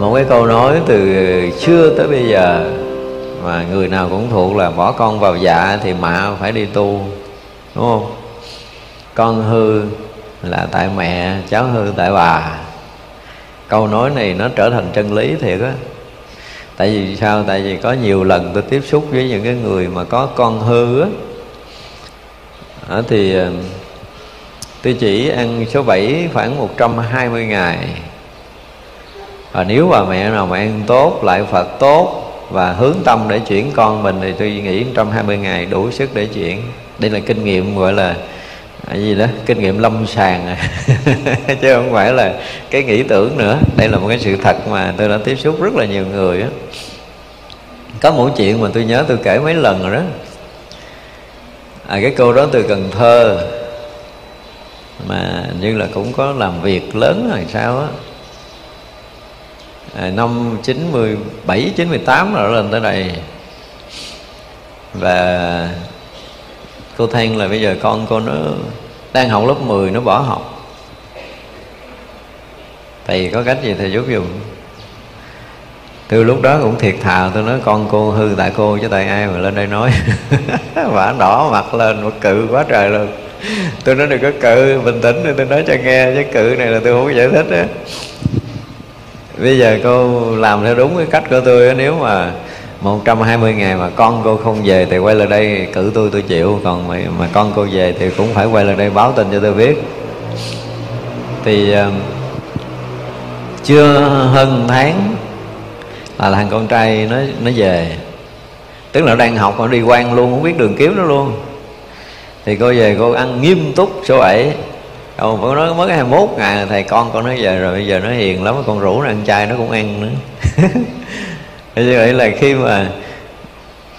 một cái câu nói từ xưa tới bây giờ mà người nào cũng thuộc là bỏ con vào dạ thì mạ phải đi tu, đúng không? Con hư là tại mẹ, cháu hư tại bà. Câu nói này nó trở thành chân lý thiệt á. Tại vì sao? Tại vì có nhiều lần tôi tiếp xúc với những cái người mà có con hư á. Ờ, thì ờ, tôi chỉ ăn số 7 khoảng 120 ngày và nếu bà mẹ nào mà ăn tốt lại Phật tốt và hướng tâm để chuyển con mình thì tôi nghĩ 120 ngày đủ sức để chuyển. Đây là kinh nghiệm gọi là à, gì đó? Kinh nghiệm lâm sàng à. chứ không phải là cái nghĩ tưởng nữa. Đây là một cái sự thật mà tôi đã tiếp xúc rất là nhiều người á. Có một chuyện mà tôi nhớ tôi kể mấy lần rồi đó. À, cái cô đó từ cần thơ mà như là cũng có làm việc lớn rồi sao á à, năm 97, 98 rồi lên tới đây. Và cô than là bây giờ con cô nó đang học lớp 10 nó bỏ học. Thầy có cách gì thầy giúp dùm từ lúc đó cũng thiệt thà tôi nói con cô hư tại cô chứ tại ai mà lên đây nói? Và đỏ mặt lên mà cự quá trời luôn. Tôi nói đừng có cự bình tĩnh thì tôi nói cho nghe chứ cự này là tôi không có giải thích á bây giờ cô làm theo đúng cái cách của tôi nếu mà 120 ngày mà con cô không về thì quay lại đây cử tôi tôi chịu. Còn mà, mà con cô về thì cũng phải quay lại đây báo tin cho tôi biết. Thì uh, chưa hơn tháng là thằng con trai nó nó về. Tức là đang học mà đi quan luôn không biết đường kiếm nó luôn. Thì cô về cô ăn nghiêm túc số 7 Ồ, con nói mới 21 ngày thầy con con nói về rồi bây giờ nó hiền lắm con rủ nó ăn chay nó cũng ăn nữa. Như vậy là khi mà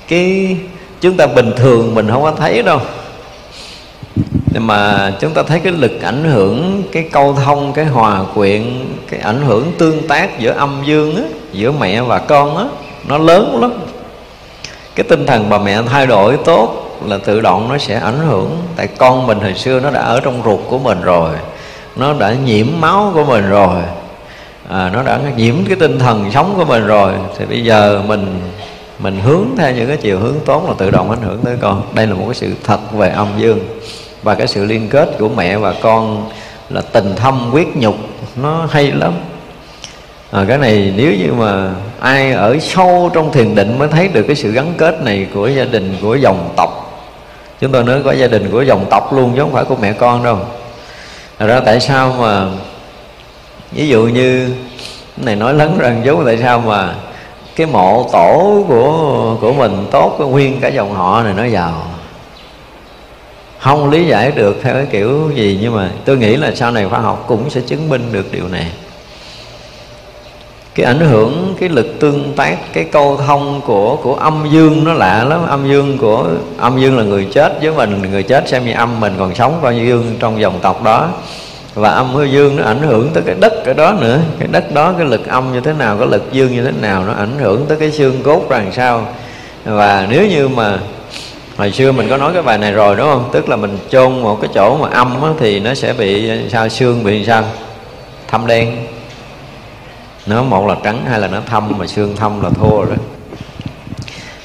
cái chúng ta bình thường mình không có thấy đâu. Nhưng mà chúng ta thấy cái lực ảnh hưởng cái câu thông cái hòa quyện cái ảnh hưởng tương tác giữa âm dương á giữa mẹ và con á nó lớn lắm. Cái tinh thần bà mẹ thay đổi tốt là tự động nó sẽ ảnh hưởng. Tại con mình hồi xưa nó đã ở trong ruột của mình rồi nó đã nhiễm máu của mình rồi à, nó đã nhiễm cái tinh thần sống của mình rồi. Thì bây giờ mình mình hướng theo những cái chiều hướng tốt là tự động ảnh hưởng tới con. Đây là một cái sự thật về âm dương và cái sự liên kết của mẹ và con là tình thâm quyết nhục nó hay lắm. À, cái này nếu như mà ai ở sâu trong thiền định mới thấy được cái sự gắn kết này của gia đình của dòng tộc chúng tôi nói có gia đình của dòng tộc luôn, chứ không phải của mẹ con đâu. Thật ra tại sao mà, ví dụ như này nói lớn rằng chú tại sao mà cái mộ tổ của của mình tốt của nguyên cả dòng họ này nó giàu? Không lý giải được theo cái kiểu gì, nhưng mà tôi nghĩ là sau này khoa học cũng sẽ chứng minh được điều này cái ảnh hưởng cái lực tương tác cái câu thông của của âm dương nó lạ lắm. Âm dương của âm dương là người chết với mình người chết xem như âm mình còn sống bao nhiêu dương trong dòng tộc đó. Và âm với dương nó ảnh hưởng tới cái đất ở đó nữa. Cái đất đó cái lực âm như thế nào cái lực dương như thế nào nó ảnh hưởng tới cái xương cốt ra làm sao và nếu như mà hồi xưa mình có nói cái bài này rồi đúng không? Tức là mình chôn một cái chỗ mà âm á, thì nó sẽ bị sao xương bị sao? Thâm đen nó một là trắng hay là nó thâm mà xương thâm là thua rồi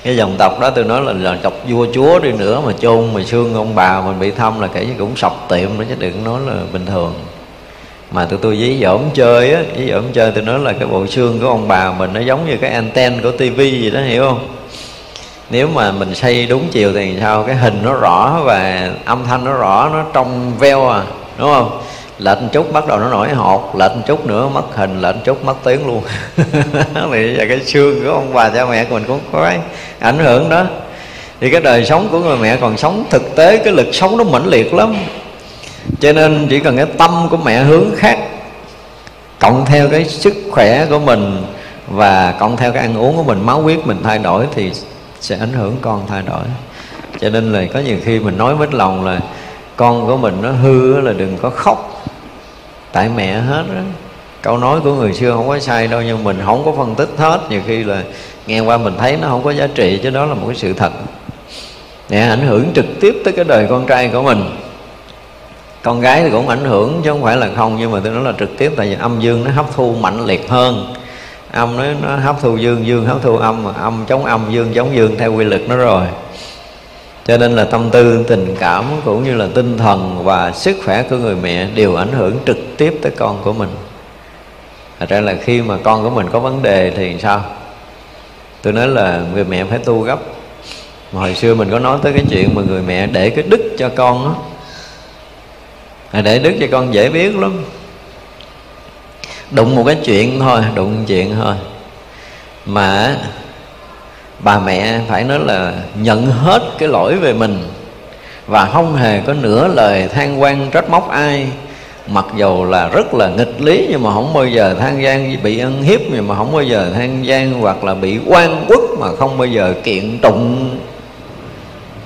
cái dòng tộc đó tôi nói là, là tộc vua chúa đi nữa mà chôn mà xương ông bà mình bị thâm là kể như cũng sọc tiệm đó chứ đừng nói là bình thường. Mà tụi tôi dí dỗm chơi á dí dỗm chơi tôi nói là cái bộ xương của ông bà mình nó giống như cái anten của tivi gì đó hiểu không? Nếu mà mình xây đúng chiều thì sao? Cái hình nó rõ và âm thanh nó rõ nó trong veo à đúng không? Lệch chút bắt đầu nó nổi hột, lệch chút nữa mất hình, lệch chút mất tiếng luôn. Thì giờ cái xương của ông bà cha mẹ của mình cũng có cái ảnh hưởng đó. Thì cái đời sống của người mẹ còn sống thực tế, cái lực sống nó mãnh liệt lắm. Cho nên chỉ cần cái tâm của mẹ hướng khác, cộng theo cái sức khỏe của mình và cộng theo cái ăn uống của mình, máu huyết mình thay đổi thì sẽ ảnh hưởng con thay đổi. Cho nên là có nhiều khi mình nói với lòng là, con của mình nó hư là đừng có khóc tại mẹ hết đó câu nói của người xưa không có sai đâu nhưng mình không có phân tích hết. Nhiều khi là nghe qua mình thấy nó không có giá trị chứ đó là một cái sự thật. Để ảnh hưởng trực tiếp tới cái đời con trai của mình. Con gái thì cũng ảnh hưởng chứ không phải là không nhưng mà tôi nói là trực tiếp tại vì âm dương nó hấp thu mạnh liệt hơn. Âm nó, nó hấp thu dương dương hấp thu âm mà âm chống âm dương chống dương theo quy luật nó rồi cho nên là tâm tư, tình cảm cũng như là tinh thần và sức khỏe của người mẹ đều ảnh hưởng trực tiếp tới con của mình. Thật ra là khi mà con của mình có vấn đề thì sao? Tôi nói là người mẹ phải tu gấp. Mà hồi xưa mình có nói tới cái chuyện mà người mẹ để cái đức cho con đó à, để đức cho con dễ biết lắm. Đụng một cái chuyện thôi, đụng chuyện thôi. Mà bà mẹ phải nói là nhận hết cái lỗi về mình và không hề có nửa lời than quan trách móc ai. Mặc dù là rất là nghịch lý nhưng mà không bao giờ than gian bị ăn hiếp, nhưng mà không bao giờ than gian hoặc là bị quan quốc mà không bao giờ kiện tụng.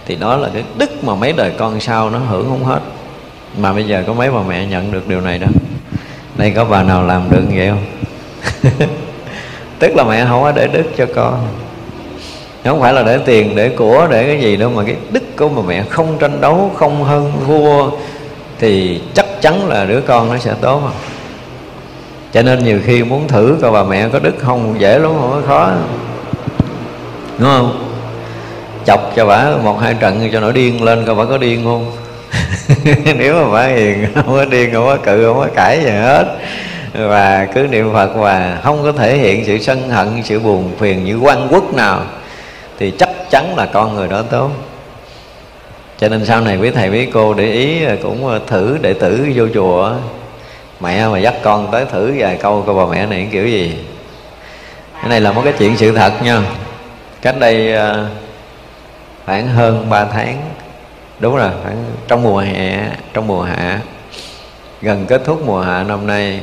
Thì đó là cái đức mà mấy đời con sau nó hưởng không hết. Mà bây giờ có mấy bà mẹ nhận được điều này đó? Đây có bà nào làm được vậy không? Tức là mẹ không có để đức cho con không phải là để tiền, để của, để cái gì đâu mà cái đức của bà mẹ không tranh đấu, không hơn thua thì chắc chắn là đứa con nó sẽ tốt không cho nên nhiều khi muốn thử coi bà mẹ có đức không, dễ lắm không có khó. Đúng không? Chọc cho bà một hai trận cho nó điên lên coi bà có điên không. Nếu mà bà hiền, không có điên, không có cự, không có cãi gì hết. Và cứ niệm phật và không có thể hiện sự sân hận, sự buồn phiền như quan quốc nào thì chắc chắn là con người đó tốt. Cho nên sau này quý thầy, quý cô để ý ờ, cũng ờ, thử đệ tử vô chùa mẹ mà dắt con tới thử vài câu coi bà mẹ này kiểu gì? Cái này là một cái chuyện sự thật nha. Cách đây ờ, khoảng hơn 3 tháng, đúng rồi, khoảng trong mùa hè, trong mùa hạ, gần kết thúc mùa hạ năm nay,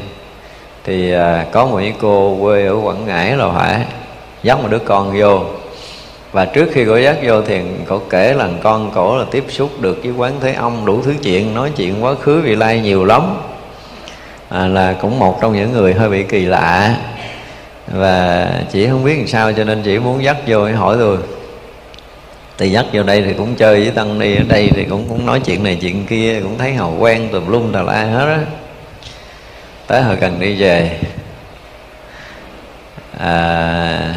thì có một cô quê ở quảng ngãi là phải dắt một đứa con vô và trước khi cổ dắt vô thì cổ kể là con cổ là tiếp xúc được với quán thế ông đủ thứ chuyện nói chuyện quá khứ vị lai nhiều lắm. À, là cũng một trong những người hơi bị kỳ lạ. Và chỉ không biết làm sao cho nên chỉ muốn dắt vô để hỏi tôi thì dắt vô đây thì cũng chơi với tăng đi ở đây thì cũng cũng nói chuyện này chuyện kia cũng thấy hầu quen tùm lum tà la hết á. Tới hồi cần đi về. À,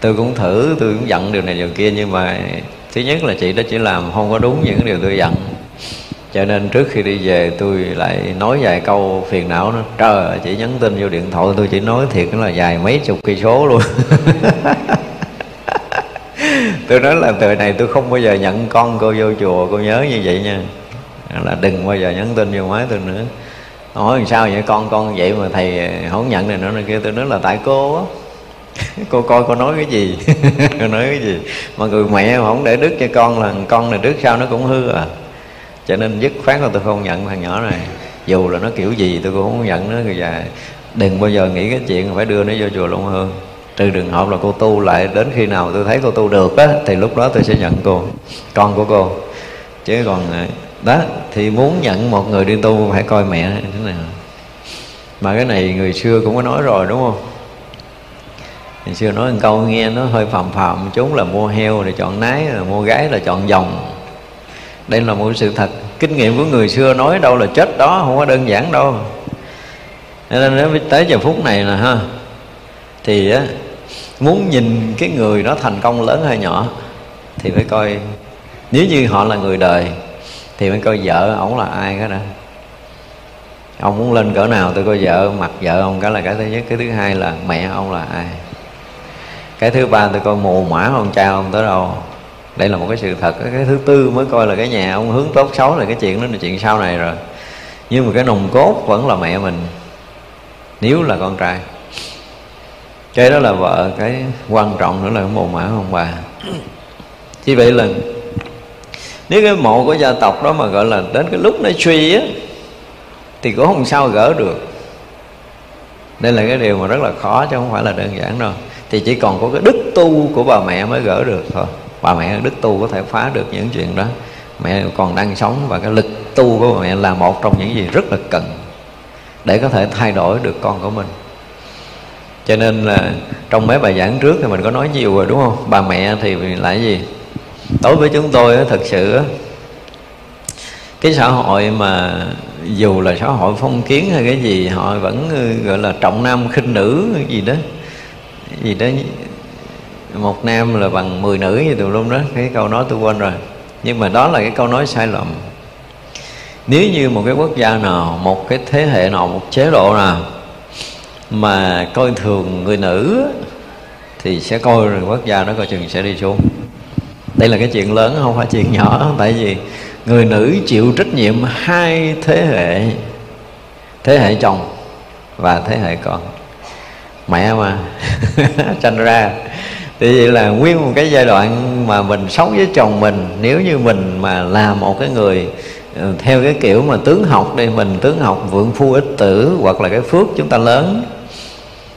tôi cũng thử, tôi cũng giận điều này điều kia, nhưng mà thứ nhất là chị đó chỉ làm không có đúng những điều tôi giận. Cho nên trước khi đi về, tôi lại nói vài câu phiền não nó trời ơi nhắn tin vô điện thoại, tôi chỉ nói thiệt là dài mấy chục cây số luôn. Tôi nói là từ này tôi không bao giờ nhận con cô vô chùa, cô nhớ như vậy nha. Là đừng bao giờ nhắn tin vô máy tôi nữa. Hỏi làm sao vậy? Con con vậy mà thầy không nhận này nữa, này kia. Tôi nói là tại cô á cô coi, cô nói cái gì? Cô nói cái gì? Mà người mẹ mà không để đức cho con là con này trước sau nó cũng hư à. Cho nên dứt khoát là tôi không nhận thằng nhỏ này. Dù là nó kiểu gì tôi cũng không nhận nó. Già đừng bao giờ nghĩ cái chuyện phải đưa nó vô chùa long hương. Trừ trường hợp là cô tu lại đến khi nào tôi thấy cô tu được á, thì lúc đó tôi sẽ nhận cô, con của cô. Chứ còn à, đó, thì muốn nhận một người đi tu phải coi mẹ thế nào. Mà cái này người xưa cũng có nói rồi, đúng không? Ngày xưa nói một câu nghe nó hơi phàm phàm chúng là mua heo là chọn nái là mua gái là chọn dòng. Đây là một sự thật, kinh nghiệm của người xưa nói đâu là chết đó, không có đơn giản đâu. Nên nếu tới giờ phút này là ha, thì á, muốn nhìn cái người đó thành công lớn hay nhỏ, thì phải coi, nếu như họ là người đời, thì phải coi vợ ổng là ai cái đó. Ông muốn lên cỡ nào tôi coi vợ mặt vợ ông cái là cái thứ nhất, cái thứ hai là mẹ ông là ai cái thứ ba tôi coi mồ mã ông cha ông tới đâu? Đây là một cái sự thật. Cái thứ tư mới coi là cái nhà ông hướng tốt xấu là cái chuyện đó, là chuyện sau này rồi. Nhưng mà cái nồng cốt vẫn là mẹ mình, nếu là con trai. Cái đó là vợ, cái quan trọng nữa là cái mồ mã ông bà. Chỉ vậy là nếu cái mộ của gia tộc đó mà gọi là đến cái lúc nó suy á, thì cũng không sao gỡ được. Đây là cái điều mà rất là khó chứ không phải là đơn giản đâu thì chỉ còn có cái đức tu của bà mẹ mới gỡ được thôi. Bà mẹ đức tu có thể phá được những chuyện đó. Mẹ còn đang sống và cái lực tu của bà mẹ là một trong những gì rất là cần để có thể thay đổi được con của mình. Cho nên là trong mấy bài giảng trước thì mình có nói nhiều rồi, đúng không? Bà mẹ thì lại gì? Đối với chúng tôi thật sự cái xã hội mà dù là xã hội phong kiến hay cái gì, họ vẫn, gọi là trọng nam khinh nữ gì đó gì đó. Một nam là bằng 10 nữ như tùm luôn đó. Cái câu nói tôi quên rồi. Nhưng mà đó là cái câu nói sai lầm. Nếu như một cái quốc gia nào, một cái thế hệ nào, một chế độ nào mà coi thường người nữ thì sẽ coi rồi quốc gia đó coi chừng sẽ đi xuống. Đây là cái chuyện lớn, không phải chuyện nhỏ. Tại vì người nữ chịu trách nhiệm hai thế hệ thế hệ chồng và thế hệ con mẹ mà. Tranh ra. Thì vậy là nguyên một cái giai đoạn mà mình sống với chồng mình, nếu như mình mà là một cái người ờ, theo cái kiểu mà tướng học đây, mình tướng học vượng phu ích tử hoặc là cái phước chúng ta lớn.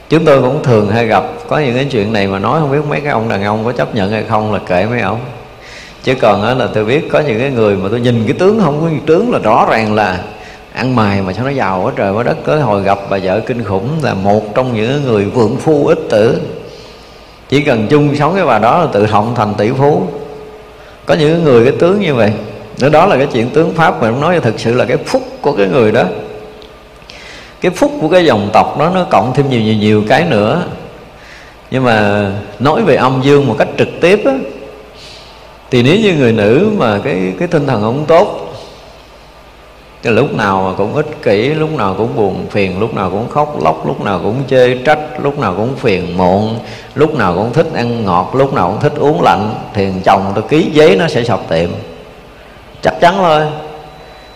Chúng tôi cũng thường hay gặp, có những cái chuyện này mà nói không biết mấy cái ông đàn ông có chấp nhận hay không là kệ mấy ông. Chứ còn đó là tôi biết có những cái người mà tôi nhìn cái tướng không có tướng là rõ ràng là ăn mày mà sao nó giàu quá trời quá đất. Tới hồi gặp bà vợ kinh khủng là một trong những người vượng phu ích tử. Chỉ cần chung sống với bà đó là tự động thành tỷ phú. Có những người cái tướng như vậy. Nữa đó là cái chuyện tướng pháp mà nói thực sự là cái phúc của cái người đó. Cái phúc của cái dòng tộc đó nó cộng thêm nhiều nhiều nhiều cái nữa. Nhưng mà nói về âm dương một cách trực tiếp á, thì nếu như người nữ mà cái cái tinh thần không tốt cái lúc nào cũng ích kỷ, lúc nào cũng buồn phiền, lúc nào cũng khóc lóc, lúc nào cũng chê trách, lúc nào cũng phiền muộn, lúc nào cũng thích ăn ngọt, lúc nào cũng thích uống lạnh, thì chồng tôi ký giấy nó sẽ sọc tiệm. Chắc chắn thôi.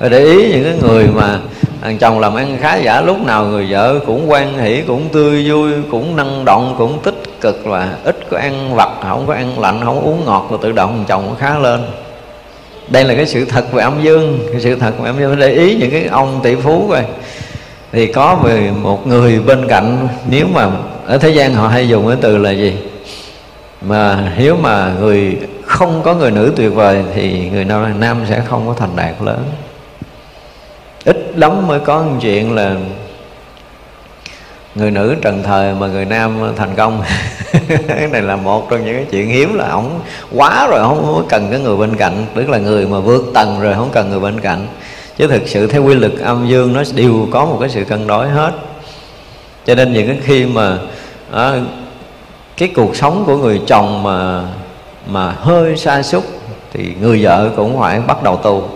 Rồi để ý những cái người mà thằng chồng làm ăn khá giả, lúc nào người vợ cũng quan hỷ, cũng tươi vui, cũng năng động, cũng tích cực là ít có ăn vặt, không có ăn lạnh, không uống ngọt là tự động thằng chồng nó khá lên đây là cái sự thật về âm dương. Cái sự thật về âm dương. Để ý những cái ông tỷ phú rồi thì có về một người bên cạnh, nếu mà ở thế gian họ hay dùng cái từ là gì? Mà nếu mà người, không có người nữ tuyệt vời thì người nam nam sẽ không có thành đạt lớn. Ít lắm mới có một chuyện là người nữ trần thời mà người nam thành công. Cái này là một trong những cái chuyện hiếm là ổng quá rồi không cần cái người bên cạnh. Tức là người mà vượt tầng rồi không cần người bên cạnh. Chứ thực sự theo quy luật âm dương nó đều có một cái sự cân đối hết. Cho nên những cái khi mà à, cái cuộc sống của người chồng mà mà hơi sa sút thì người vợ cũng phải bắt đầu tu.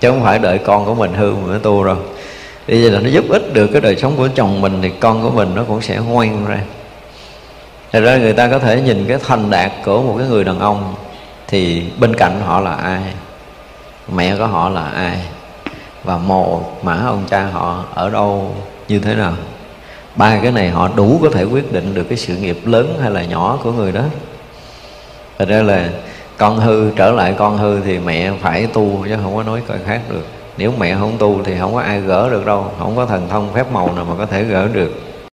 Chứ không phải đợi con của mình hư mới tu rồi thì vậy là nó giúp ích được cái đời sống của chồng mình thì con của mình nó cũng sẽ ngoan ra. Thật ra người ta có thể nhìn cái thành đạt của một cái người đàn ông Thì bên cạnh họ là ai? Mẹ của họ là ai? Và mồ, mã ông cha họ ở đâu? Như thế nào? Ba cái này họ đủ có thể quyết định được cái sự nghiệp lớn hay là nhỏ của người đó. Thật ra là con hư, trở lại con hư thì mẹ phải tu chứ không có nói coi khác được nếu mẹ không tu thì không có ai gỡ được đâu, không có thần thông phép màu nào mà có thể gỡ được.